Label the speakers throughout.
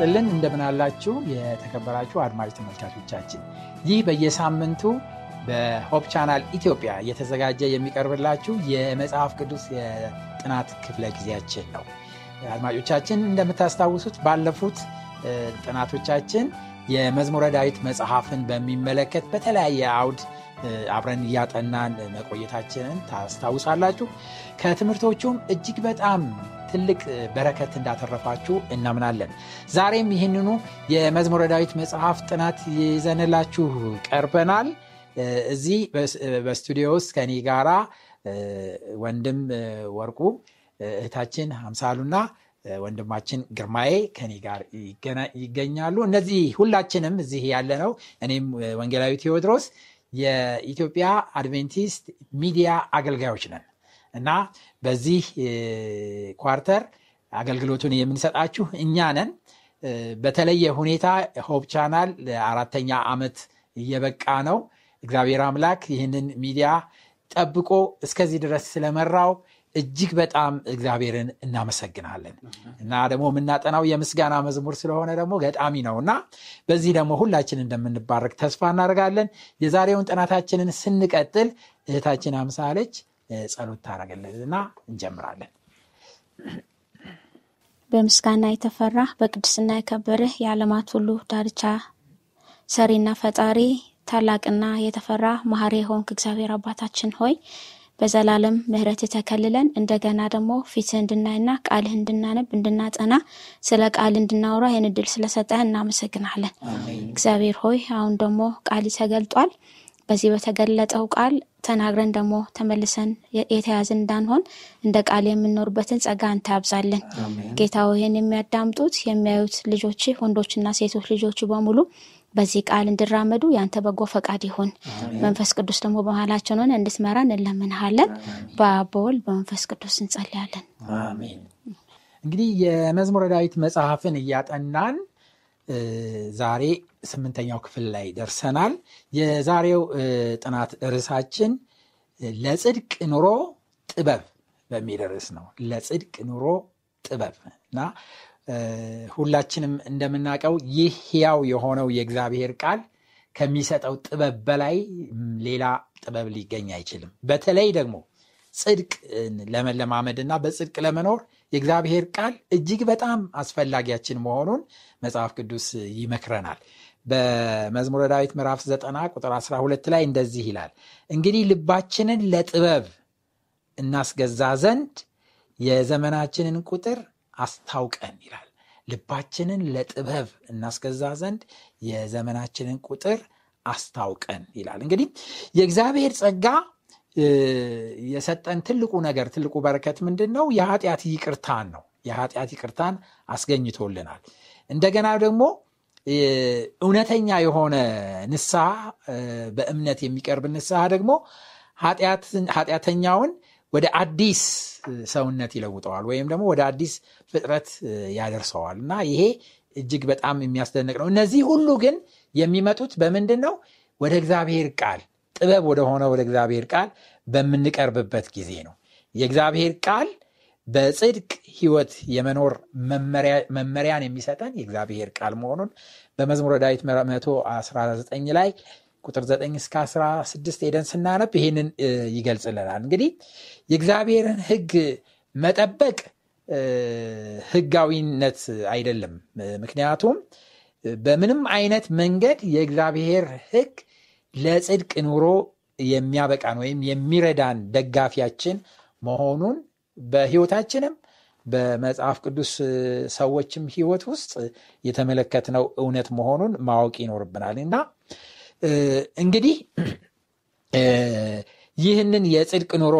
Speaker 1: ይስጥልን። እንደምን የተከበራችሁ አድማጭ ተመልካቾቻችን። ይህ በየሳምንቱ በሆፕ ቻናል ኢትዮጵያ እየተዘጋጀ የሚቀርብላችሁ የመጽሐፍ ቅዱስ የጥናት ክፍለ ጊዜያችን ነው። አድማጮቻችን እንደምታስታውሱት ባለፉት ጥናቶቻችን የመዝሙረ ዳዊት መጽሐፍን በሚመለከት በተለያየ አውድ አብረን እያጠናን መቆየታችንን ታስታውሳላችሁ። ከትምህርቶቹም እጅግ በጣም ትልቅ በረከት እንዳተረፋችሁ እናምናለን። ዛሬም ይህንኑ የመዝሙረ ዳዊት መጽሐፍ ጥናት ይዘንላችሁ ቀርበናል። እዚህ በስቱዲዮ ውስጥ ከኔ ጋራ ወንድም ወርቁ እህታችን አምሳሉና ወንድማችን ግርማዬ ከኔ ጋር ይገኛሉ። እነዚህ ሁላችንም እዚህ ያለ ነው እኔም ወንጌላዊ ቴዎድሮስ የኢትዮጵያ አድቬንቲስት ሚዲያ አገልጋዮች ነን እና በዚህ quarter አገልግሎቱን የምንሰጣችሁ እኛ ነን። በተለየ ሁኔታ ሆፕ ቻናል ለአራተኛ ዓመት እየበቃ ነው። እግዚአብሔር አምላክ ይህንን ሚዲያ ጠብቆ እስከዚህ ድረስ ስለመራው እጅግ በጣም እግዚአብሔርን እናመሰግናለን። እና ደግሞ የምናጠናው የምስጋና መዝሙር ስለሆነ ደግሞ ገጣሚ ነው እና በዚህ ደግሞ ሁላችን እንደምንባረክ ተስፋ እናደርጋለን። የዛሬውን ጥናታችንን ስንቀጥል እህታችን አምሳለች ጸሎት ታደረገልን እንጀምራለን።
Speaker 2: በምስጋና የተፈራ በቅድስና የከበርህ የዓለማት ሁሉ ዳርቻ ሰሪና ፈጣሪ ታላቅና የተፈራ መሐሪ የሆንክ እግዚአብሔር አባታችን ሆይ በዘላለም ምህረት ተከልለን እንደገና ደግሞ ፊትህ እንድናይና ቃልህ እንድናነብ እንድናጠና ስለ ቃል እንድናውራ ይህን እድል ስለሰጠህ እናመሰግናለን። እግዚአብሔር ሆይ አሁን ደግሞ ቃል ተገልጧል በዚህ በተገለጠው ቃል ተናግረን ደግሞ ተመልሰን የተያዝን እንዳንሆን እንደ ቃል የምንኖርበትን ጸጋ አንተ ያብዛለን ጌታ ይህን የሚያዳምጡት የሚያዩት ልጆች ወንዶችና ሴቶች ልጆቹ በሙሉ በዚህ ቃል እንዲራመዱ ያንተ በጎ ፈቃድ ይሁን። መንፈስ ቅዱስ ደግሞ በመሀላችን ሆነ እንድትመራ እንለምንሃለን። በአበወል በመንፈስ ቅዱስ እንጸልያለን።
Speaker 1: እንግዲህ የመዝሙረ ዳዊት መጽሐፍን እያጠናን ዛሬ ስምንተኛው ክፍል ላይ ደርሰናል። የዛሬው ጥናት ርዕሳችን ለጽድቅ ኑሮ ጥበብ በሚል ርዕስ ነው። ለጽድቅ ኑሮ ጥበብ እና ሁላችንም እንደምናውቀው ይህ ሕያው የሆነው የእግዚአብሔር ቃል ከሚሰጠው ጥበብ በላይ ሌላ ጥበብ ሊገኝ አይችልም። በተለይ ደግሞ ጽድቅ ለመለማመድ እና በጽድቅ ለመኖር የእግዚአብሔር ቃል እጅግ በጣም አስፈላጊያችን መሆኑን መጽሐፍ ቅዱስ ይመክረናል። በመዝሙረ ዳዊት ምዕራፍ 9 ቁጥር 12 ላይ እንደዚህ ይላል እንግዲህ ልባችንን ለጥበብ እናስገዛ ዘንድ የዘመናችንን ቁጥር አስታውቀን ይላል። ልባችንን ለጥበብ እናስገዛ ዘንድ የዘመናችንን ቁጥር አስታውቀን ይላል። እንግዲህ የእግዚአብሔር ጸጋ የሰጠን ትልቁ ነገር ትልቁ በረከት ምንድን ነው የኃጢአት ይቅርታን ነው። የኃጢአት ይቅርታን አስገኝቶልናል። እንደገና ደግሞ እውነተኛ የሆነ ንስሐ በእምነት የሚቀርብ ንስሐ ደግሞ ኃጢአተኛውን ወደ አዲስ ሰውነት ይለውጠዋል ወይም ደግሞ ወደ አዲስ ፍጥረት ያደርሰዋል። እና ይሄ እጅግ በጣም የሚያስደንቅ ነው። እነዚህ ሁሉ ግን የሚመጡት በምንድን ነው ወደ እግዚአብሔር ቃል ጥበብ ወደሆነ ወደ እግዚአብሔር ቃል በምንቀርብበት ጊዜ ነው። የእግዚአብሔር ቃል በጽድቅ ህይወት የመኖር መመሪያን የሚሰጠን የእግዚአብሔር ቃል መሆኑን በመዝሙረ ዳዊት 119 ላይ ቁጥር 9 እስከ 16 ሄደን ስናነብ ይህንን ይገልጽልናል። እንግዲህ የእግዚአብሔርን ህግ መጠበቅ ህጋዊነት አይደለም። ምክንያቱም በምንም አይነት መንገድ የእግዚአብሔር ህግ ለጽድቅ ኑሮ የሚያበቃን ወይም የሚረዳን ደጋፊያችን መሆኑን በህይወታችንም በመጽሐፍ ቅዱስ ሰዎችም ህይወት ውስጥ የተመለከትነው እውነት መሆኑን ማወቅ ይኖርብናል። እና እንግዲህ ይህንን የጽድቅ ኑሮ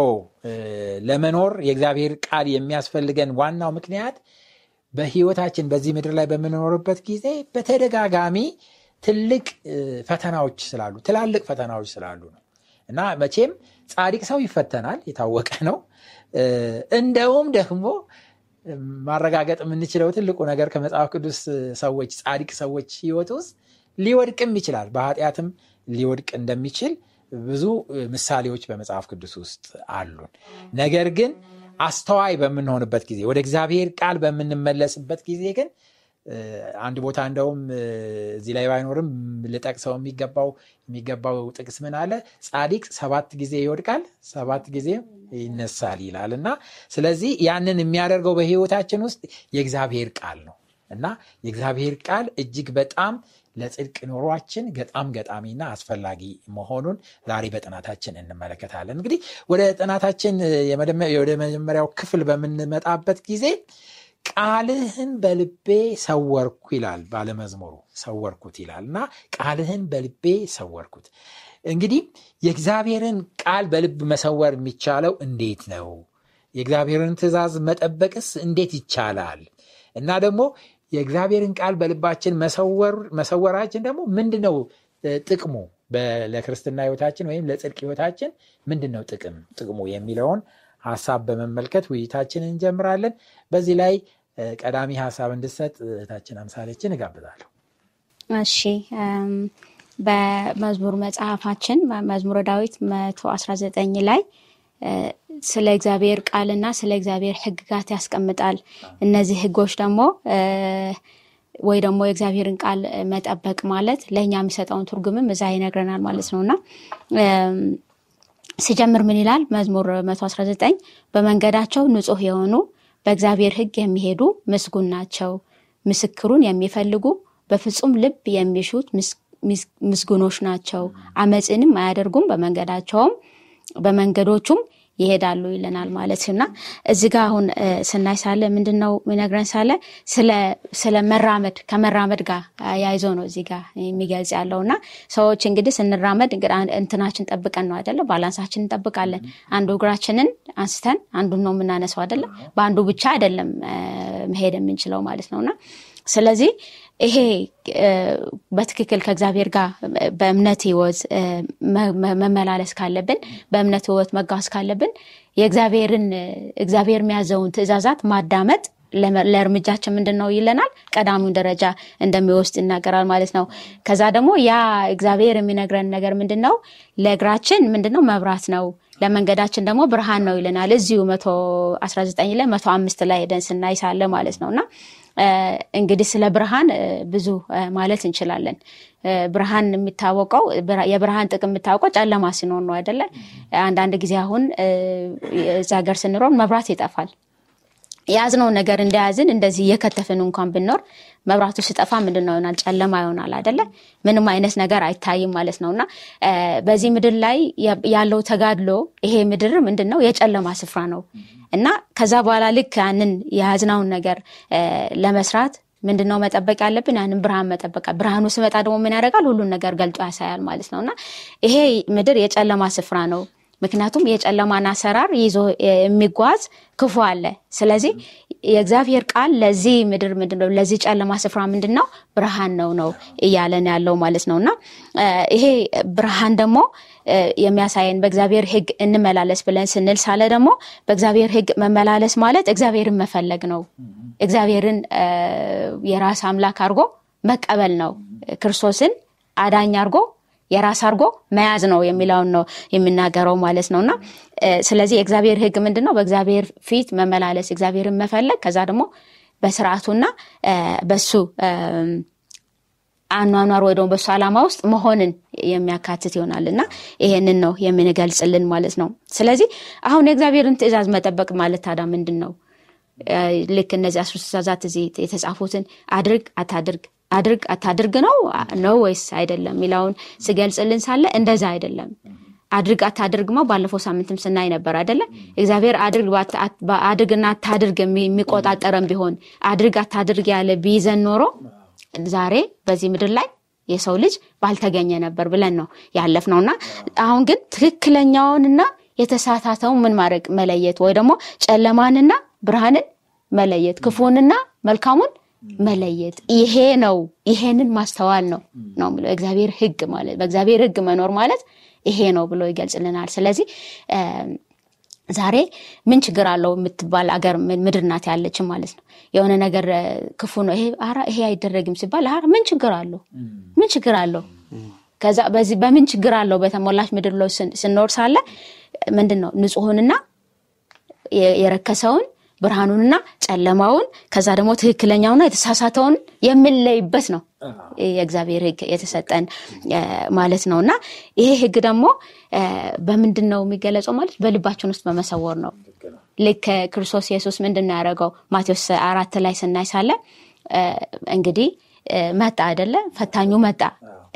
Speaker 1: ለመኖር የእግዚአብሔር ቃል የሚያስፈልገን ዋናው ምክንያት በህይወታችን በዚህ ምድር ላይ በምንኖርበት ጊዜ በተደጋጋሚ ትልቅ ፈተናዎች ስላሉ ትላልቅ ፈተናዎች ስላሉ ነው። እና መቼም ጻድቅ ሰው ይፈተናል የታወቀ ነው። እንደውም ደግሞ ማረጋገጥ የምንችለው ትልቁ ነገር ከመጽሐፍ ቅዱስ ሰዎች ጻድቅ ሰዎች ህይወት ውስጥ ሊወድቅም ይችላል። በኃጢአትም ሊወድቅ እንደሚችል ብዙ ምሳሌዎች በመጽሐፍ ቅዱስ ውስጥ አሉን። ነገር ግን አስተዋይ በምንሆንበት ጊዜ ወደ እግዚአብሔር ቃል በምንመለስበት ጊዜ ግን አንድ ቦታ እንደውም እዚህ ላይ ባይኖርም ልጠቅሰው የሚገባው የሚገባው ጥቅስ ምን አለ? ጻዲቅ ሰባት ጊዜ ይወድቃል ሰባት ጊዜ ይነሳል ይላል። እና ስለዚህ ያንን የሚያደርገው በህይወታችን ውስጥ የእግዚአብሔር ቃል ነው። እና የእግዚአብሔር ቃል እጅግ በጣም ለጽድቅ ኑሯችን ገጣም ገጣሚና አስፈላጊ መሆኑን ዛሬ በጥናታችን እንመለከታለን። እንግዲህ ወደ ጥናታችን ወደ መጀመሪያው ክፍል በምንመጣበት ጊዜ ቃልህን በልቤ ሰወርኩ ይላል ባለመዝሙሩ። ሰወርኩት ይላል እና ቃልህን በልቤ ሰወርኩት። እንግዲህ የእግዚአብሔርን ቃል በልብ መሰወር የሚቻለው እንዴት ነው? የእግዚአብሔርን ትእዛዝ መጠበቅስ እንዴት ይቻላል? እና ደግሞ የእግዚአብሔርን ቃል በልባችን መሰወራችን ደግሞ ምንድን ነው ጥቅሙ ለክርስትና ህይወታችን ወይም ለጽድቅ ህይወታችን ምንድን ነው ጥቅም? ጥቅሙ የሚለውን ሀሳብ በመመልከት ውይይታችን እንጀምራለን። በዚህ ላይ ቀዳሚ ሀሳብ እንድሰጥ እህታችን አምሳሌችን እጋብዛለሁ።
Speaker 2: እሺ በመዝሙር መጽሐፋችን መዝሙረ ዳዊት መቶ 19 ላይ ስለ እግዚአብሔር ቃልና ስለ እግዚአብሔር ህግጋት ያስቀምጣል። እነዚህ ህጎች ደግሞ ወይ ደግሞ የእግዚአብሔርን ቃል መጠበቅ ማለት ለእኛ የሚሰጠውን ትርጉምም እዛ ይነግረናል ማለት ነው። እና ሲጀምር ምን ይላል? መዝሙር 119 በመንገዳቸው ንጹህ የሆኑ በእግዚአብሔር ህግ የሚሄዱ ምስጉን ናቸው። ምስክሩን የሚፈልጉ በፍጹም ልብ የሚሹት ምስጉኖች ናቸው። አመፅንም አያደርጉም በመንገዳቸውም በመንገዶቹም ይሄዳሉ ይለናል ማለት እና እዚ ጋ አሁን ስናይ ሳለ ምንድነው የሚነግረን ሳለ ስለ መራመድ ከመራመድ ጋር ያይዞ ነው እዚ ጋ የሚገልጽ ያለው። እና ሰዎች እንግዲህ ስንራመድ እንትናችን ጠብቀን ነው አይደለ? ባላንሳችን እንጠብቃለን። አንዱ እግራችንን አንስተን አንዱን ነው የምናነሰው አይደለ? በአንዱ ብቻ አይደለም መሄድ የምንችለው ማለት ነው። እና ስለዚህ ይሄ በትክክል ከእግዚአብሔር ጋር በእምነት ህይወት መመላለስ ካለብን በእምነት ህይወት መጓዝ ካለብን የእግዚአብሔርን እግዚአብሔር የሚያዘውን ትእዛዛት ማዳመጥ ለእርምጃችን ምንድን ነው ይለናል? ቀዳሚውን ደረጃ እንደሚወስድ ይናገራል ማለት ነው። ከዛ ደግሞ ያ እግዚአብሔር የሚነግረን ነገር ምንድን ነው ለእግራችን ምንድነው? መብራት ነው። ለመንገዳችን ደግሞ ብርሃን ነው ይለናል። እዚሁ መቶ 19 ላይ መቶ አምስት ላይ ሄደን ስናይ ማለት ነው። እና እንግዲህ ስለ ብርሃን ብዙ ማለት እንችላለን። ብርሃን የሚታወቀው የብርሃን ጥቅም የሚታወቀው ጨለማ ሲኖር ነው አይደለ? አንዳንድ ጊዜ አሁን እዚ ሀገር ስንሮን መብራት ይጠፋል የያዝነውን ነገር እንደያዝን እንደዚህ እየከተፍን እንኳን ብኖር መብራቱ ሲጠፋ ምንድን ነው ይሆናል? ጨለማ ይሆናል አደለ ምንም አይነት ነገር አይታይም ማለት ነው። እና በዚህ ምድር ላይ ያለው ተጋድሎ ይሄ ምድር ምንድን ነው የጨለማ ስፍራ ነው። እና ከዛ በኋላ ልክ ያንን የያዝናውን ነገር ለመስራት ምንድነው መጠበቅ ያለብን? ያንን ብርሃን መጠበቅ። ብርሃኑ ስመጣ ደግሞ ምን ያደርጋል? ሁሉን ነገር ገልጦ ያሳያል ማለት ነው። እና ይሄ ምድር የጨለማ ስፍራ ነው ምክንያቱም የጨለማን አሰራር ይዞ የሚጓዝ ክፉ አለ። ስለዚህ የእግዚአብሔር ቃል ለዚህ ምድር ምንድነው? ለዚህ ጨለማ ስፍራ ምንድን ነው ብርሃን ነው ነው እያለን ያለው ማለት ነው። እና ይሄ ብርሃን ደግሞ የሚያሳየን በእግዚአብሔር ህግ እንመላለስ ብለን ስንል ሳለ ደግሞ በእግዚአብሔር ህግ መመላለስ ማለት እግዚአብሔርን መፈለግ ነው። እግዚአብሔርን የራስ አምላክ አድርጎ መቀበል ነው። ክርስቶስን አዳኝ አድርጎ የራስ አድርጎ መያዝ ነው የሚለውን ነው የሚናገረው ማለት ነው። እና ስለዚህ የእግዚአብሔር ህግ ምንድን ነው በእግዚአብሔር ፊት መመላለስ እግዚአብሔርን መፈለግ ከዛ ደግሞ በስርዓቱና በሱ አኗኗር ወይ ደግሞ በሱ ዓላማ ውስጥ መሆንን የሚያካትት ይሆናል። እና ይሄንን ነው የምንገልጽልን ማለት ነው። ስለዚህ አሁን የእግዚአብሔርን ትእዛዝ መጠበቅ ማለት ታዳ ምንድን ነው ልክ እነዚህ አስሩ ትእዛዛት እዚህ የተጻፉትን አድርግ አታድርግ አታድርግ ነው? ነው ወይስ አይደለም የሚለውን ስገልጽልን ሳለ እንደዛ አይደለም። አድርግ አታድርግማ ባለፈው ሳምንትም ስናይ ነበር አይደለ? እግዚአብሔር አድርግና አታድርግ የሚቆጣጠረን ቢሆን አድርግ አታድርግ ያለ ቢይዘን ኖሮ ዛሬ በዚህ ምድር ላይ የሰው ልጅ ባልተገኘ ነበር ብለን ነው ያለፍ ነው እና አሁን ግን ትክክለኛውንና የተሳታተውን ምን ማድረግ? መለየት ወይ ደግሞ ጨለማንና ብርሃንን መለየት ክፉንና መልካሙን መለየት ይሄ ነው። ይሄንን ማስተዋል ነው ነው ብለው እግዚአብሔር ህግ ማለት በእግዚአብሔር ህግ መኖር ማለት ይሄ ነው ብሎ ይገልጽልናል። ስለዚህ ዛሬ ምን ችግር አለው የምትባል አገር ምድር ናት ያለችን ማለት ነው። የሆነ ነገር ክፉ ነው ይሄ ኧረ ይሄ አይደረግም ሲባል ኧረ ምን ችግር አለው? ምን ችግር አለው? ከዛ በዚህ በምን ችግር አለው በተሞላች ምድር ላይ ስንኖር ሳለ ምንድን ነው ንጹሑንና የረከሰውን ብርሃኑንና ጨለማውን ከዛ ደግሞ ትክክለኛውና የተሳሳተውን የምንለይበት ነው የእግዚአብሔር ሕግ የተሰጠን ማለት ነው። እና ይሄ ሕግ ደግሞ በምንድን ነው የሚገለጸው ማለት በልባችን ውስጥ በመሰወር ነው። ልክ ክርስቶስ ኢየሱስ ምንድን ያደረገው? ማቴዎስ አራት ላይ ስናይ ሳለ እንግዲህ መጣ አይደለ? ፈታኙ መጣ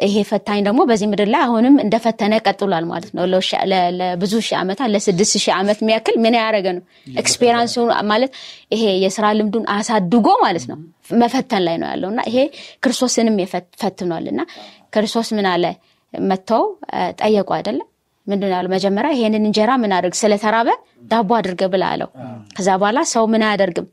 Speaker 2: ይሄ ፈታኝ ደግሞ በዚህ ምድር ላይ አሁንም እንደፈተነ ቀጥሏል ማለት ነው። ለብዙ ሺህ ዓመታት ለስድስት ሺህ ዓመት የሚያክል ምን ያደረገ ነው? experience ማለት ይሄ የስራ ልምዱን አሳድጎ ማለት ነው መፈተን ላይ ነው ያለው እና ይሄ ክርስቶስንም ፈትኗል እና ክርስቶስ ምን አለ? መጥተው ጠየቁ አይደለም ምንድን ያለው? መጀመሪያ ይሄንን እንጀራ ምን አድርግ? ስለተራበ ዳቦ አድርገ ብላ አለው። ከዛ በኋላ ሰው ምን አያደርግም?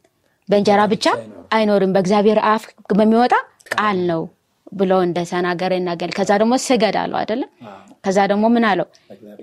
Speaker 2: በእንጀራ ብቻ አይኖርም። በእግዚአብሔር አፍ በሚወጣ ቃል ነው ብሎ እንደተናገረ ይናገል። ከዛ ደግሞ ስገድ አለው አይደለም። ከዛ ደግሞ ምን አለው?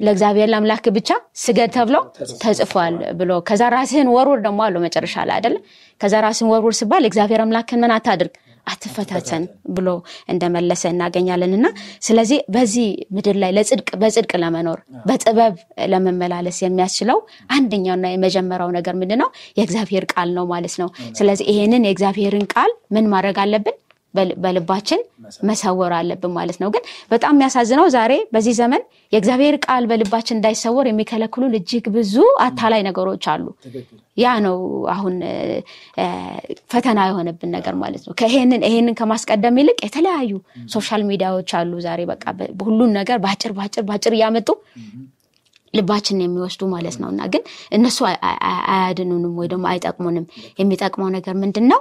Speaker 2: ለእግዚአብሔር ለአምላክ ብቻ ስገድ ተብሎ ተጽፏል ብሎ ከዛ ራስህን ወርውር ደግሞ አለው መጨረሻ ላይ አይደለም። ከዛ ራስህን ወርውር ሲባል እግዚአብሔር አምላክን ምን አታድርግ አትፈታተን ብሎ እንደመለሰ እናገኛለን። እና ስለዚህ በዚህ ምድር ላይ ለጽድቅ በጽድቅ ለመኖር በጥበብ ለመመላለስ የሚያስችለው አንደኛውና የመጀመሪያው ነገር ምንድን ነው? የእግዚአብሔር ቃል ነው ማለት ነው። ስለዚህ ይሄንን የእግዚአብሔርን ቃል ምን ማድረግ አለብን? በልባችን መሰወር አለብን ማለት ነው። ግን በጣም የሚያሳዝነው ዛሬ በዚህ ዘመን የእግዚአብሔር ቃል በልባችን እንዳይሰወር የሚከለክሉን እጅግ ብዙ አታላይ ነገሮች አሉ። ያ ነው አሁን ፈተና የሆነብን ነገር ማለት ነው። ይሄንን ይሄንን ከማስቀደም ይልቅ የተለያዩ social ሚዲያዎች አሉ ዛሬ በቃ ሁሉን ነገር በአጭር በአጭር በአጭር እያመጡ ልባችንን የሚወስዱ ማለት ነው። እና ግን እነሱ አያድኑንም ወይ ደግሞ አይጠቅሙንም። የሚጠቅመው ነገር ምንድን ነው?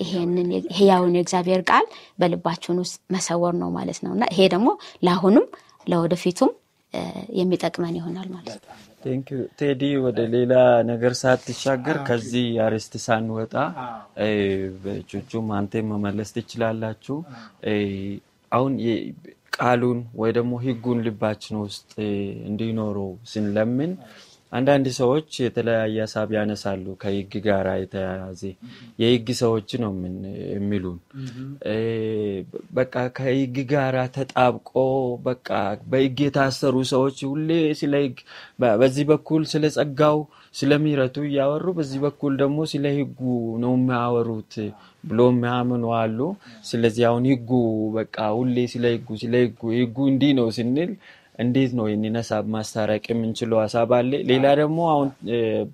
Speaker 2: ይሄንን ህያውን የእግዚአብሔር ቃል በልባችን ውስጥ መሰወር ነው ማለት ነው እና ይሄ ደግሞ ለአሁኑም ለወደፊቱም የሚጠቅመን ይሆናል ማለት ነው።
Speaker 3: ቴዲ ወደ ሌላ ነገር ሳትሻገር ከዚህ አርዕስት ሳንወጣ ቹቹም አንተ መመለስ ትችላላችሁ። አሁን ቃሉን ወይ ደግሞ ህጉን ልባችን ውስጥ እንዲኖረው ስንለምን አንዳንድ ሰዎች የተለያየ ሀሳብ ያነሳሉ። ከህግ ጋር የተያያዘ የህግ ሰዎች ነው የሚሉን። በቃ ከህግ ጋር ተጣብቆ በቃ በህግ የታሰሩ ሰዎች ሁሌ ስለ ህግ በዚህ በኩል ስለ ጸጋው ስለ ምሕረቱ እያወሩ በዚህ በኩል ደግሞ ስለ ህጉ ነው የሚያወሩት ብሎ የሚያምኑ አሉ። ስለዚህ አሁን ህጉ በቃ ሁሌ ስለ ህጉ ስለ ህጉ ህጉ እንዲህ ነው ስንል እንዴት ነው ይህንን ሀሳብ ማስታረቅ የምንችለው ሀሳብ አለ። ሌላ ደግሞ አሁን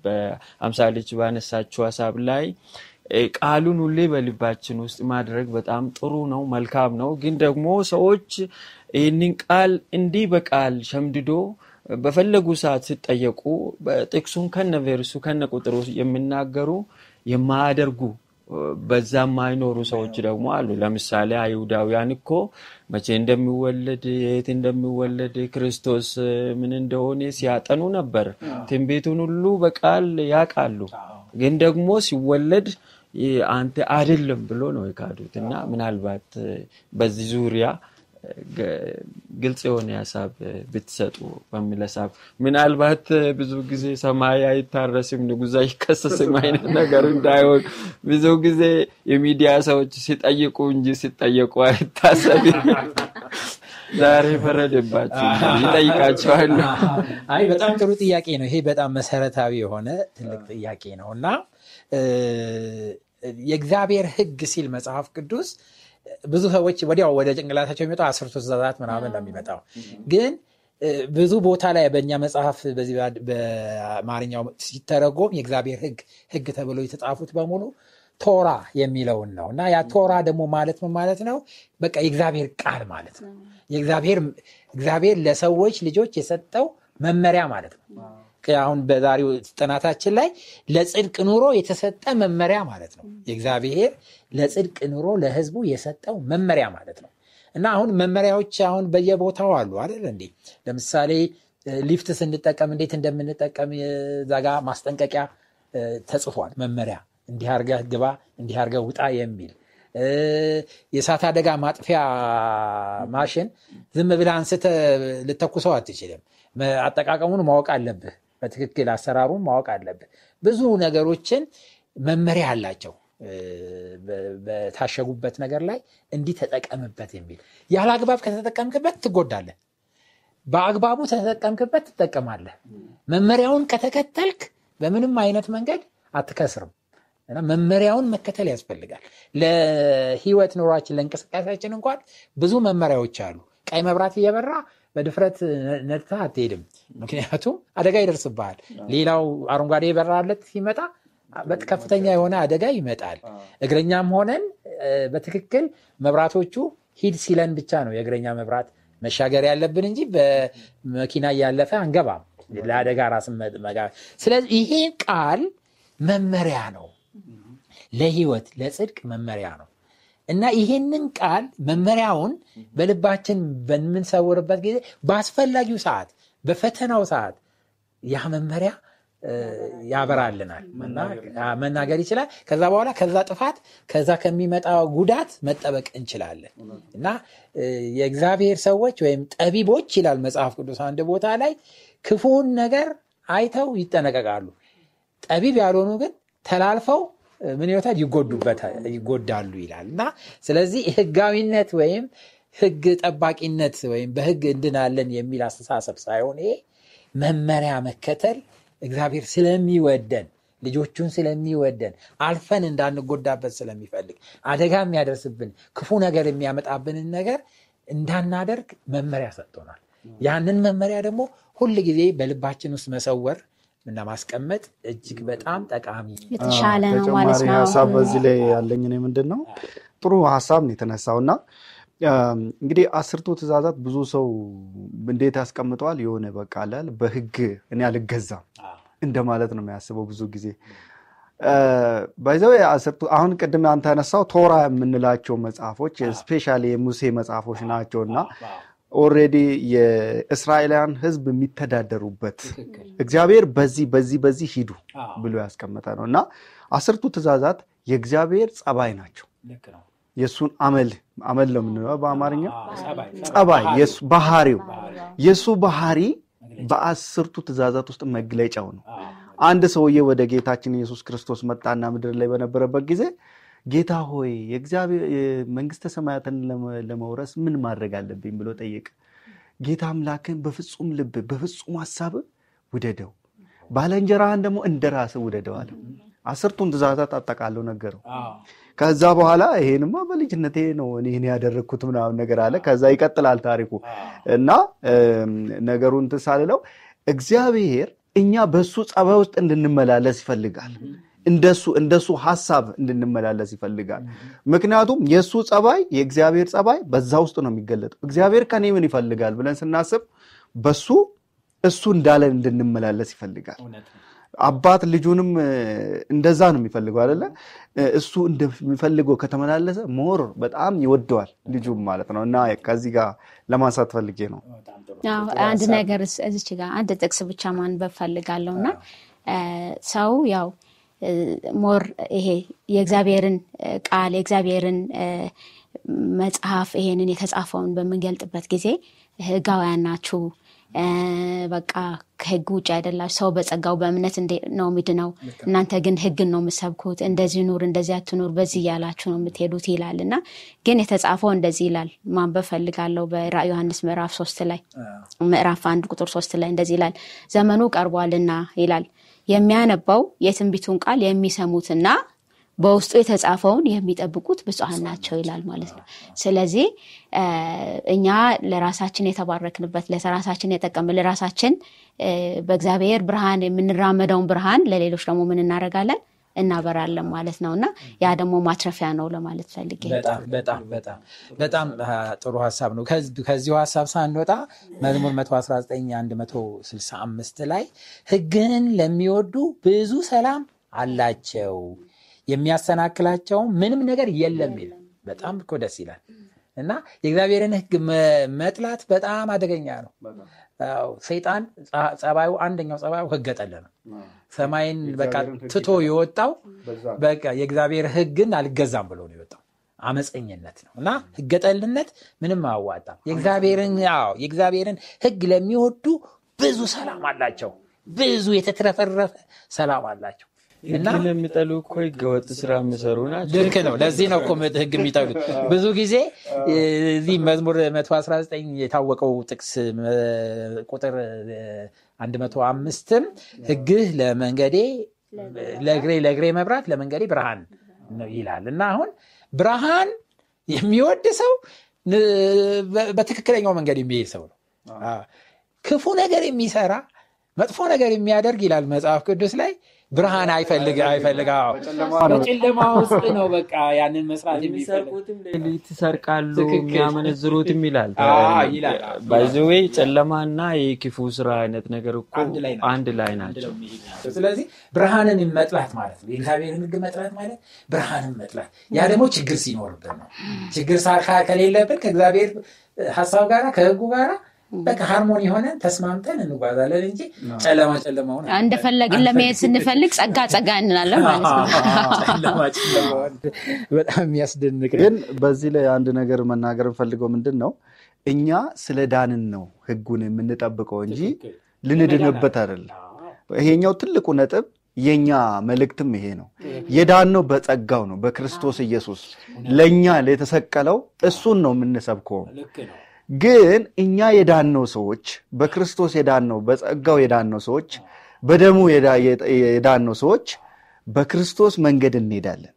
Speaker 3: በአምሳሌች ባነሳችው ሀሳብ ላይ ቃሉን ሁሌ በልባችን ውስጥ ማድረግ በጣም ጥሩ ነው፣ መልካም ነው። ግን ደግሞ ሰዎች ይህንን ቃል እንዲህ በቃል ሸምድዶ በፈለጉ ሰዓት ሲጠየቁ ጥቅሱን ከነ ቬርሱ ከነ ቁጥሩ የሚናገሩ የማያደርጉ በዛ የማይኖሩ ሰዎች ደግሞ አሉ። ለምሳሌ አይሁዳውያን እኮ መቼ እንደሚወለድ የት እንደሚወለድ ክርስቶስ ምን እንደሆነ ሲያጠኑ ነበር። ትንቢቱን ሁሉ በቃል ያውቃሉ። ግን ደግሞ ሲወለድ አንተ አይደለም ብሎ ነው የካዱት እና ምናልባት በዚህ ዙሪያ ግልጽ የሆነ ሀሳብ ብትሰጡ በሚል ሀሳብ ምናልባት ብዙ ጊዜ ሰማይ አይታረስም ንጉሥ አይከሰስም አይነት ነገር እንዳይሆን ብዙ ጊዜ የሚዲያ ሰዎች ሲጠይቁ እንጂ ሲጠየቁ አይታሰብም። ዛሬ ፈረደባቸው ይጠይቃቸዋል።
Speaker 1: አይ በጣም ጥሩ ጥያቄ ነው። ይሄ በጣም መሰረታዊ የሆነ ትልቅ ጥያቄ ነው እና የእግዚአብሔር ሕግ ሲል መጽሐፍ ቅዱስ ብዙ ሰዎች ወዲያው ወደ ጭንቅላታቸው የሚመጣው አስርቱ ትእዛዛት ምናምን ነው የሚመጣው። ግን ብዙ ቦታ ላይ በእኛ መጽሐፍ በዚህ በአማርኛው ሲተረጎም የእግዚአብሔር ሕግ ሕግ ተብሎ የተጻፉት በሙሉ ቶራ የሚለውን ነው እና ያ ቶራ ደግሞ ማለት ምን ማለት ነው? በቃ የእግዚአብሔር ቃል ማለት ነው። እግዚአብሔር ለሰዎች ልጆች የሰጠው መመሪያ ማለት ነው። አሁን በዛሬው ጥናታችን ላይ ለጽድቅ ኑሮ የተሰጠ መመሪያ ማለት ነው። የእግዚአብሔር ለጽድቅ ኑሮ ለህዝቡ የሰጠው መመሪያ ማለት ነው እና አሁን መመሪያዎች አሁን በየቦታው አሉ አይደል እንዴ? ለምሳሌ ሊፍት ስንጠቀም እንዴት እንደምንጠቀም ዛጋ ማስጠንቀቂያ ተጽፏል። መመሪያ እንዲህ አድርገህ ግባ፣ እንዲህ አድርገህ ውጣ የሚል የእሳት አደጋ ማጥፊያ ማሽን ዝም ብለህ አንስተ ልተኩሰው አትችልም። አጠቃቀሙን ማወቅ አለብህ። በትክክል አሰራሩን ማወቅ አለብህ። ብዙ ነገሮችን መመሪያ አላቸው። በታሸጉበት ነገር ላይ እንዲህ ተጠቀምበት የሚል ያለ አግባብ ከተጠቀምክበት ትጎዳለህ። በአግባቡ ተጠቀምክበት ትጠቀማለህ። መመሪያውን ከተከተልክ በምንም አይነት መንገድ አትከስርም። እና መመሪያውን መከተል ያስፈልጋል። ለህይወት ኑሯችን ለእንቅስቃሴያችን እንኳን ብዙ መመሪያዎች አሉ። ቀይ መብራት እየበራ በድፍረት ነድታ አትሄድም። ምክንያቱም አደጋ ይደርስብሃል። ሌላው አረንጓዴ የበራለት ሲመጣ ከፍተኛ የሆነ አደጋ ይመጣል። እግረኛም ሆነን በትክክል መብራቶቹ ሂድ ሲለን ብቻ ነው የእግረኛ መብራት መሻገር ያለብን እንጂ በመኪና እያለፈ አንገባም። ለአደጋ ራስ ስለዚህ ይሄ ቃል መመሪያ ነው፣ ለህይወት ለጽድቅ መመሪያ ነው እና ይሄንን ቃል መመሪያውን በልባችን በምንሰውርበት ጊዜ በአስፈላጊው ሰዓት፣ በፈተናው ሰዓት ያ መመሪያ ያበራልናል መናገር ይችላል። ከዛ በኋላ ከዛ ጥፋት ከዛ ከሚመጣ ጉዳት መጠበቅ እንችላለን። እና የእግዚአብሔር ሰዎች ወይም ጠቢቦች ይላል መጽሐፍ ቅዱስ አንድ ቦታ ላይ ክፉውን ነገር አይተው ይጠነቀቃሉ። ጠቢብ ያልሆኑ ግን ተላልፈው ምን ይወታል ይጎዳሉ ይላል። እና ስለዚህ ህጋዊነት ወይም ህግ ጠባቂነት ወይም በህግ እንድናለን የሚል አስተሳሰብ ሳይሆን ይሄ መመሪያ መከተል እግዚአብሔር ስለሚወደን ልጆቹን ስለሚወደን አልፈን እንዳንጎዳበት ስለሚፈልግ አደጋ የሚያደርስብን ክፉ ነገር የሚያመጣብንን ነገር እንዳናደርግ መመሪያ ሰጥቶናል። ያንን መመሪያ ደግሞ ሁል ጊዜ በልባችን ውስጥ መሰወር እና ማስቀመጥ እጅግ በጣም ጠቃሚ
Speaker 2: የተሻለ ነው ማለት ነው።
Speaker 4: ሀሳብ በዚህ ላይ ያለኝ ምንድን ነው ጥሩ ሀሳብ ነው የተነሳው እና እንግዲህ አስርቱ ትእዛዛት ብዙ ሰው እንዴት ያስቀምጠዋል? የሆነ በቃ አላል በህግ እኔ አልገዛም እንደማለት ነው የሚያስበው ብዙ ጊዜ። by the way አሁን ቅድም አንተ ያነሳው ቶራ የምንላቸው መጽሐፎች specially የሙሴ መጽሐፎች ናቸው እና already የእስራኤላውያን ህዝብ የሚተዳደሩበት እግዚአብሔር በዚህ በዚህ በዚህ ሂዱ ብሎ ያስቀመጠ ነው። እና አስርቱ ትእዛዛት የእግዚአብሔር ጸባይ ናቸው። የእሱን አመል አመል ነው የምንለው በአማርኛ? ጸባይ፣ ባህሪው። የእሱ ባህሪ በአስርቱ ትእዛዛት ውስጥ መግለጫው ነው። አንድ ሰውዬ ወደ ጌታችን ኢየሱስ ክርስቶስ መጣና ምድር ላይ በነበረበት ጊዜ ጌታ ሆይ መንግስተ ሰማያትን ለመውረስ ምን ማድረግ አለብኝ ብሎ ጠየቀ። ጌታ አምላክን በፍጹም ልብ በፍጹም ሀሳብ ውደደው፣ ባለንጀራህን ደግሞ እንደ ራስህ ውደደው አለ። አስርቱን ትእዛዛት አጠቃለው ነገረው። ከዛ በኋላ ይሄንማ በልጅነቴ ነው እኔ ያደረግኩት ምናምን ነገር አለ። ከዛ ይቀጥላል ታሪኩ እና ነገሩን ትሳልለው እግዚአብሔር እኛ በሱ ጸባይ ውስጥ እንድንመላለስ ይፈልጋል። እንደሱ እንደሱ ሀሳብ እንድንመላለስ ይፈልጋል። ምክንያቱም የእሱ ጸባይ የእግዚአብሔር ጸባይ በዛ ውስጥ ነው የሚገለጠው። እግዚአብሔር ከኔ ምን ይፈልጋል ብለን ስናስብ በሱ እሱ እንዳለን እንድንመላለስ ይፈልጋል። አባት ልጁንም እንደዛ ነው የሚፈልገው አይደለ? እሱ እንደሚፈልገው ከተመላለሰ more በጣም ይወደዋል ልጁም ማለት ነው። እና ከዚህ ጋር ለማንሳት ፈልጌ ነው።
Speaker 2: አንድ ነገር እዚች ጋር አንድ ጥቅስ ብቻ ማንበብ ፈልጋለሁ እና ሰው ያው more ይሄ የእግዚአብሔርን ቃል የእግዚአብሔርን መጽሐፍ ይሄንን የተጻፈውን በምንገልጥበት ጊዜ ህጋውያን ናችሁ በቃ ከህግ ውጭ አይደላችሁ። ሰው በጸጋው በእምነት ነው ነው እናንተ ግን ህግን ነው የምሰብኩት። እንደዚህ ኑር፣ እንደዚህ አትኑር፣ በዚህ እያላችሁ ነው የምትሄዱት ይላል እና ግን የተጻፈው እንደዚህ ይላል። ማንበብ ፈልጋለሁ። በራዕይ ዮሐንስ ምዕራፍ ሶስት ላይ ምዕራፍ አንድ ቁጥር ሶስት ላይ እንደዚህ ይላል፣ ዘመኑ ቀርቧልና ይላል የሚያነባው የትንቢቱን ቃል የሚሰሙትና በውስጡ የተጻፈውን የሚጠብቁት ብፁዓን ናቸው ይላል ማለት ነው። ስለዚህ እኛ ለራሳችን የተባረክንበት ለራሳችን የጠቀም ለራሳችን በእግዚአብሔር ብርሃን የምንራመደውን ብርሃን ለሌሎች ደግሞ ምን እናደርጋለን እናበራለን ማለት ነው እና ያ ደግሞ ማትረፊያ ነው ለማለት ፈልጌ
Speaker 1: በጣም በጣም በጣም ጥሩ ሀሳብ ነው። ከዚሁ ሀሳብ ሳንወጣ መዝሙር 119 165 ላይ ህግህን ለሚወዱ ብዙ ሰላም አላቸው የሚያሰናክላቸውም ምንም ነገር የለም ይላል። በጣም እኮ ደስ ይላል። እና የእግዚአብሔርን ህግ መጥላት በጣም አደገኛ ነው። ሰይጣን ጸባዩ አንደኛው ጸባዩ ህገ ጠል ነው። ሰማይን በቃ ትቶ የወጣው በቃ የእግዚአብሔር ህግን አልገዛም ብሎ ነው የወጣው። አመፀኝነት ነው እና ህገጠልነት ምንም አያዋጣም። የእግዚአብሔርን ህግ ለሚወዱ ብዙ ሰላም አላቸው። ብዙ የተትረፈረፈ ሰላም አላቸው።
Speaker 3: ህግን የሚጠሉ እኮ ህገወጥ ስራ የሚሰሩ ናቸው።
Speaker 1: ልክ ነው። ለዚህ ነው እኮ ህግ የሚጠሉት። ብዙ ጊዜ እዚህ መዝሙር 119 የታወቀው ጥቅስ ቁጥር 105ም ህግህ ለመንገዴ ለእግሬ ለእግሬ መብራት ለመንገዴ ብርሃን ይላል እና አሁን ብርሃን የሚወድ ሰው በትክክለኛው መንገድ የሚሄድ ሰው ነው። ክፉ ነገር የሚሰራ መጥፎ ነገር የሚያደርግ ይላል መጽሐፍ ቅዱስ ላይ ብርሃን አይፈልግ አይፈልግ በጨለማ ውስጥ ነው በቃ ያንን መስራት
Speaker 3: ይሰርቃሉ የሚያመነዝሩትም ይላል። ባይዘዌ ጨለማና የክፉ ስራ አይነት ነገር እኮ አንድ ላይ ናቸው።
Speaker 1: ስለዚህ ብርሃንን መጥላት ማለት ነው። የእግዚአብሔርን ህግ መጥላት ማለት ብርሃንን መጥላት። ያ ደግሞ ችግር ሲኖርብን ነው። ችግር ከሌለብን ከእግዚአብሔር ሀሳብ ጋራ ከህጉ ጋራ በቃ ሃርሞኒ የሆነ ተስማምተን እንጓዛለን እንጂ ጨለማ ጨለማውን
Speaker 2: እንደፈለግን ለመሄድ ስንፈልግ ጸጋ ጸጋ እንላለን ማለት ነው።
Speaker 1: በጣም የሚያስደንቅ
Speaker 4: ግን በዚህ ላይ አንድ ነገር መናገር እንፈልገው ምንድን ነው እኛ ስለ ዳንን ነው ህጉን የምንጠብቀው እንጂ ልንድንበት አይደለም። ይሄኛው ትልቁ ነጥብ የኛ መልእክትም ይሄ ነው። የዳነው በጸጋው ነው፣ በክርስቶስ ኢየሱስ ለእኛ የተሰቀለው እሱን ነው የምንሰብከው። ግን እኛ የዳነው ሰዎች በክርስቶስ የዳነው በጸጋው የዳነው ሰዎች በደሙ የዳነው ሰዎች በክርስቶስ መንገድ እንሄዳለን።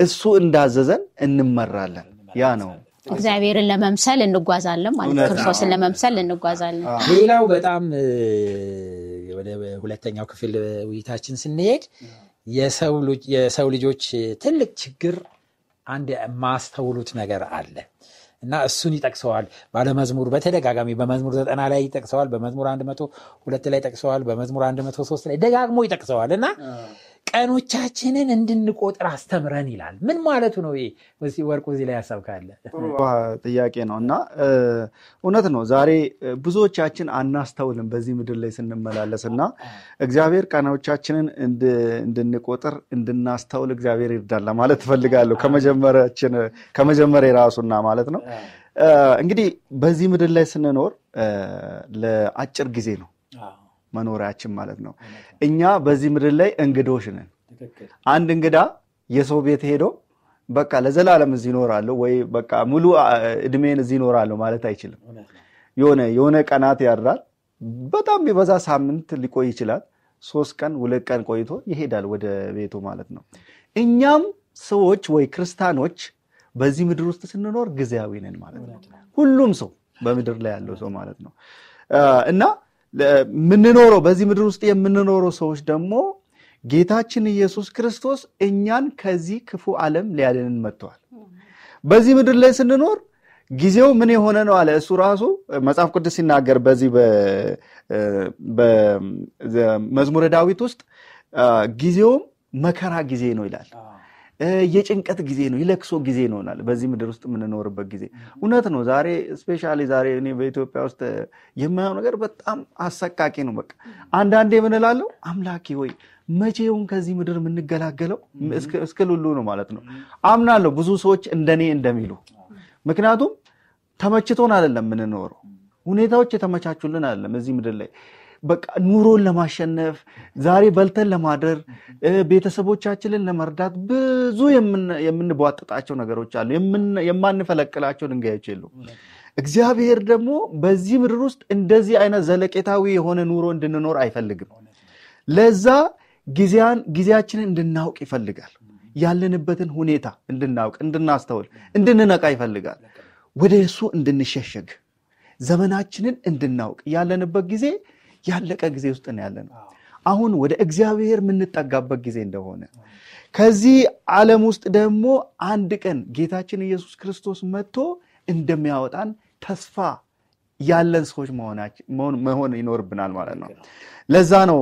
Speaker 4: እሱ እንዳዘዘን እንመራለን። ያ ነው
Speaker 2: እግዚአብሔርን ለመምሰል እንጓዛለን ማለት ክርስቶስን ለመምሰል እንጓዛለን።
Speaker 1: ሌላው በጣም ወደ ሁለተኛው ክፍል ውይይታችን ስንሄድ የሰው ልጆች ትልቅ ችግር አንድ የማስተውሉት ነገር አለ እና እሱን ይጠቅሰዋል። ባለመዝሙር በተደጋጋሚ በመዝሙር ዘጠና ላይ ይጠቅሰዋል በመዝሙር አንድ መቶ ሁለት ላይ ጠቅሰዋል በመዝሙር አንድ መቶ ሶስት ላይ ደጋግሞ ይጠቅሰዋል። እና ቀኖቻችንን እንድንቆጥር አስተምረን ይላል። ምን ማለቱ ነው ወርቁ እዚህ ላይ ሀሳብ ካለ።
Speaker 4: ጥያቄ ነው እና እውነት ነው። ዛሬ ብዙዎቻችን አናስተውልም በዚህ ምድር ላይ ስንመላለስ እና እግዚአብሔር ቀኖቻችንን እንድንቆጥር እንድናስተውል እግዚአብሔር ይርዳል ለማለት ትፈልጋለሁ ከመጀመሪያ ራሱና ማለት ነው። እንግዲህ በዚህ ምድር ላይ ስንኖር ለአጭር ጊዜ ነው መኖሪያችን ማለት ነው። እኛ በዚህ ምድር ላይ እንግዶች ነን። አንድ እንግዳ የሰው ቤት ሄዶ በቃ ለዘላለም እዚህ ይኖራለሁ ወይ በቃ ሙሉ እድሜን እዚህ ይኖራለሁ ማለት አይችልም። የሆነ የሆነ ቀናት ያድራል። በጣም የበዛ ሳምንት ሊቆይ ይችላል። ሶስት ቀን ሁለት ቀን ቆይቶ ይሄዳል ወደ ቤቱ ማለት ነው። እኛም ሰዎች ወይ ክርስቲያኖች በዚህ ምድር ውስጥ ስንኖር ጊዜያዊ ነን ማለት ነው። ሁሉም ሰው በምድር ላይ ያለው ሰው ማለት ነው። እና የምንኖረው በዚህ ምድር ውስጥ የምንኖረው ሰዎች ደግሞ ጌታችን ኢየሱስ ክርስቶስ እኛን ከዚህ ክፉ ዓለም ሊያድንን መጥተዋል። በዚህ ምድር ላይ ስንኖር ጊዜው ምን የሆነ ነው አለ። እሱ ራሱ መጽሐፍ ቅዱስ ሲናገር በዚህ በመዝሙረ ዳዊት ውስጥ ጊዜውም መከራ ጊዜ ነው ይላል የጭንቀት ጊዜ ነው የለቅሶ ጊዜ ይላል በዚህ ምድር ውስጥ የምንኖርበት ጊዜ። እውነት ነው ዛሬ ስፔሻሊ ዛሬ እኔ በኢትዮጵያ ውስጥ የማየው ነገር በጣም አሰቃቂ ነው። በቃ አንዳንዴ የምንላለው አምላኬ ወይ መቼውን ከዚህ ምድር የምንገላገለው? እስክል ሁሉ ነው ማለት ነው። አምናለሁ ብዙ ሰዎች እንደኔ እንደሚሉ። ምክንያቱም ተመችቶን አይደለም የምንኖረው። ሁኔታዎች የተመቻቹልን አይደለም እዚህ ምድር ላይ በቃ ኑሮን ለማሸነፍ ዛሬ በልተን ለማደር ቤተሰቦቻችንን ለመርዳት ብዙ የምንቧጥጣቸው ነገሮች አሉ። የማንፈለቅላቸው ድንጋዮች የሉ እግዚአብሔር ደግሞ በዚህ ምድር ውስጥ እንደዚህ አይነት ዘለቄታዊ የሆነ ኑሮ እንድንኖር አይፈልግም። ለዛ ጊዜያችንን እንድናውቅ ይፈልጋል። ያለንበትን ሁኔታ እንድናውቅ እንድናስተውል እንድንነቃ ይፈልጋል። ወደ እሱ እንድንሸሸግ ዘመናችንን እንድናውቅ ያለንበት ጊዜ ያለቀ ጊዜ ውስጥ ነው ያለ ነው አሁን ወደ እግዚአብሔር የምንጠጋበት ጊዜ እንደሆነ። ከዚህ ዓለም ውስጥ ደግሞ አንድ ቀን ጌታችን ኢየሱስ ክርስቶስ መጥቶ እንደሚያወጣን ተስፋ ያለን ሰዎች መሆን ይኖርብናል ማለት ነው። ለዛ ነው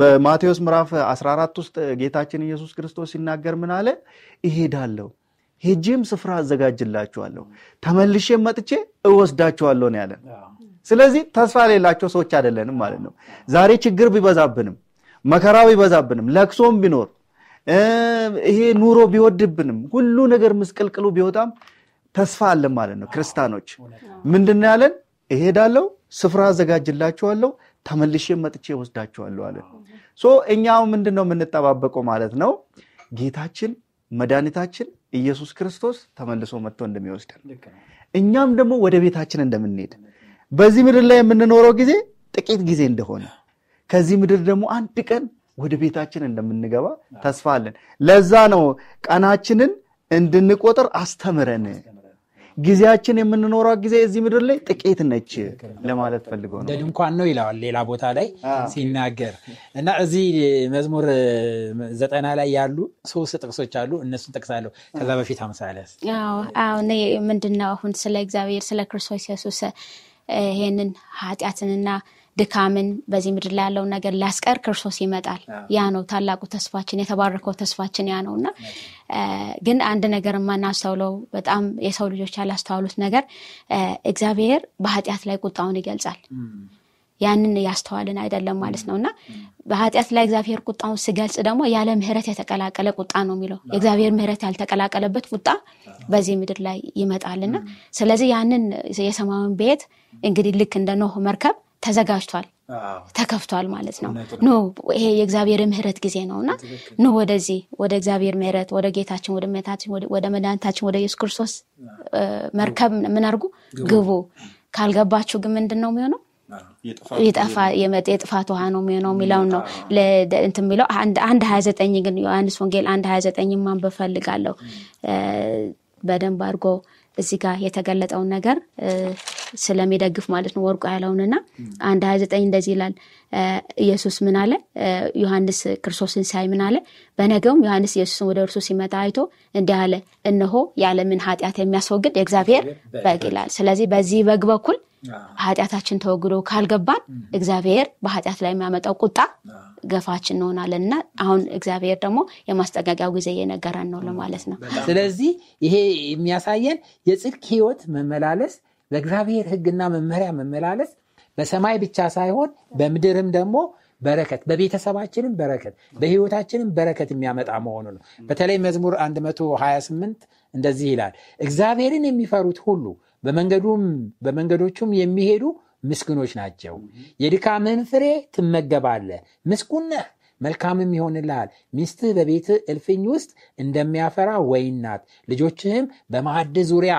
Speaker 4: በማቴዎስ ምዕራፍ 14 ውስጥ ጌታችን ኢየሱስ ክርስቶስ ሲናገር ምን አለ? ይሄዳለሁ ሄጄም ስፍራ አዘጋጅላችኋለሁ ተመልሼ መጥቼ እወስዳችኋለሁ ነው ያለን ስለዚህ ተስፋ የሌላቸው ሰዎች አይደለንም ማለት ነው። ዛሬ ችግር ቢበዛብንም፣ መከራ ቢበዛብንም፣ ለቅሶም ቢኖር ይሄ ኑሮ ቢወድብንም፣ ሁሉ ነገር ምስቅልቅሉ ቢወጣም ተስፋ አለን ማለት ነው። ክርስቲያኖች ምንድን ያለን? እሄዳለሁ፣ ስፍራ አዘጋጅላችኋለሁ፣ ተመልሼ መጥቼ ወስዳችኋለሁ አለን። እኛው ምንድን ነው የምንጠባበቀው ማለት ነው ጌታችን መድኃኒታችን ኢየሱስ ክርስቶስ ተመልሶ መጥቶ እንደሚወስደን እኛም ደግሞ ወደ ቤታችን እንደምንሄድ በዚህ ምድር ላይ የምንኖረው ጊዜ ጥቂት ጊዜ እንደሆነ ከዚህ ምድር ደግሞ አንድ ቀን ወደ ቤታችን እንደምንገባ ተስፋ አለን። ለዛ ነው ቀናችንን እንድንቆጥር አስተምረን ጊዜያችን የምንኖረው ጊዜ እዚህ ምድር ላይ ጥቂት ነች ለማለት ፈልገው ነው።
Speaker 1: እንደ ድንኳን ነው ይለዋል ሌላ ቦታ ላይ ሲናገር እና እዚህ መዝሙር ዘጠና ላይ ያሉ ሶስት ጥቅሶች አሉ። እነሱን ጠቅሳለሁ። ከዛ በፊት አምሳለስ
Speaker 2: እኔ ምንድነው አሁን ስለ እግዚአብሔር ስለ ክርስቶስ ኢየሱስ ይሄንን ኃጢአትንና ድካምን በዚህ ምድር ላይ ያለውን ነገር ሊያስቀር ክርስቶስ ይመጣል። ያ ነው ታላቁ ተስፋችን፣ የተባረከው ተስፋችን ያ ነው። እና ግን አንድ ነገር የማናስተውለው በጣም የሰው ልጆች ያላስተዋሉት ነገር እግዚአብሔር በኃጢአት ላይ ቁጣውን ይገልጻል። ያንን ያስተዋልን አይደለም ማለት ነው። እና በኃጢአት ላይ እግዚአብሔር ቁጣውን ሲገልጽ ደግሞ ያለ ምሕረት የተቀላቀለ ቁጣ ነው የሚለው። የእግዚአብሔር ምሕረት ያልተቀላቀለበት ቁጣ በዚህ ምድር ላይ ይመጣልና ስለዚህ ያንን የሰማዩን ቤት እንግዲህ ልክ እንደ ኖህ መርከብ ተዘጋጅቷል ተከፍቷል ማለት ነው። now ይሄ የእግዚአብሔር ምህረት ጊዜ ነው እና now ወደዚህ ወደ እግዚአብሔር ምህረት ወደ ጌታችን ወደ መታችን ወደ መድኃኒታችን ወደ ኢየሱስ ክርስቶስ መርከብ ምን አድርጉ? ግቡ። ካልገባችሁ ግን ምንድን ነው። የሚሆነው? የጥፋት ውሃ ነው የሚሆነው የሚለውን ነው። እንትን የሚለው አንድ ሀያ ዘጠኝ ግን ዮሐንስ ወንጌል አንድ ሀያ ዘጠኝ ማንበብ እፈልጋለሁ በደንብ አድርጎ እዚህ ጋር የተገለጠውን ነገር ስለሚደግፍ ማለት ነው ወርቁ ያለውንና አንድ ሀያ ዘጠኝ እንደዚህ ይላል። ኢየሱስ ምን አለ? ዮሐንስ ክርስቶስን ሲያይ ምን አለ? በነገውም ዮሐንስ ኢየሱስን ወደ እርሱ ሲመጣ አይቶ እንዲህ አለ እነሆ የዓለምን ኃጢአት የሚያስወግድ የእግዚአብሔር በግ ይላል። ስለዚህ በዚህ በግ በኩል ኃጢአታችን ተወግዶ ካልገባን እግዚአብሔር በኃጢአት ላይ የሚያመጣው ቁጣ ገፋችን እንሆናለን እና አሁን እግዚአብሔር ደግሞ የማስጠንቀቂያው ጊዜ እየነገረን ነው ለማለት ነው።
Speaker 1: ስለዚህ ይሄ የሚያሳየን የጽድቅ ህይወት መመላለስ በእግዚአብሔር ህግና መመሪያ መመላለስ በሰማይ ብቻ ሳይሆን በምድርም ደግሞ በረከት በቤተሰባችንም በረከት በህይወታችንም በረከት የሚያመጣ መሆኑ ነው። በተለይ መዝሙር 128 እንደዚህ ይላል እግዚአብሔርን የሚፈሩት ሁሉ በመንገዱም በመንገዶቹም የሚሄዱ ምስግኖች ናቸው። የድካምህን ፍሬ ትመገባለ ምስጉን ነህ መልካምም ይሆንልሃል። ሚስትህ በቤት እልፍኝ ውስጥ እንደሚያፈራ ወይን ናት። ልጆችህም በማዕድ ዙሪያ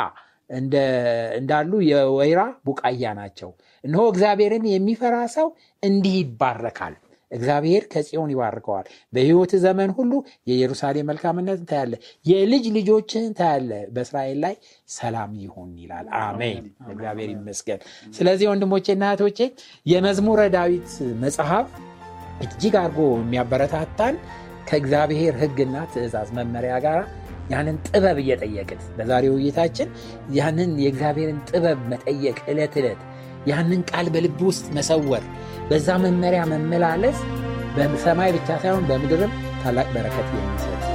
Speaker 1: እንዳሉ የወይራ ቡቃያ ናቸው። እነሆ እግዚአብሔርን የሚፈራ ሰው እንዲህ ይባረካል እግዚአብሔር ከጽዮን ይባርከዋል። በህይወት ዘመን ሁሉ የኢየሩሳሌም መልካምነት ታያለ የልጅ ልጆችህን ታያለ በእስራኤል ላይ ሰላም ይሁን ይላል። አሜን። እግዚአብሔር ይመስገን። ስለዚህ ወንድሞቼና እህቶቼ የመዝሙረ ዳዊት መጽሐፍ እጅግ አድርጎ የሚያበረታታን ከእግዚአብሔር ህግና ትእዛዝ መመሪያ ጋር ያንን ጥበብ እየጠየቅን በዛሬ ውይይታችን ያንን የእግዚአብሔርን ጥበብ መጠየቅ ዕለት ዕለት ያንን ቃል በልብ ውስጥ መሰወር በዛ መመሪያ መመላለስ በሰማይ ብቻ ሳይሆን በምድርም ታላቅ በረከት የሚሰጥ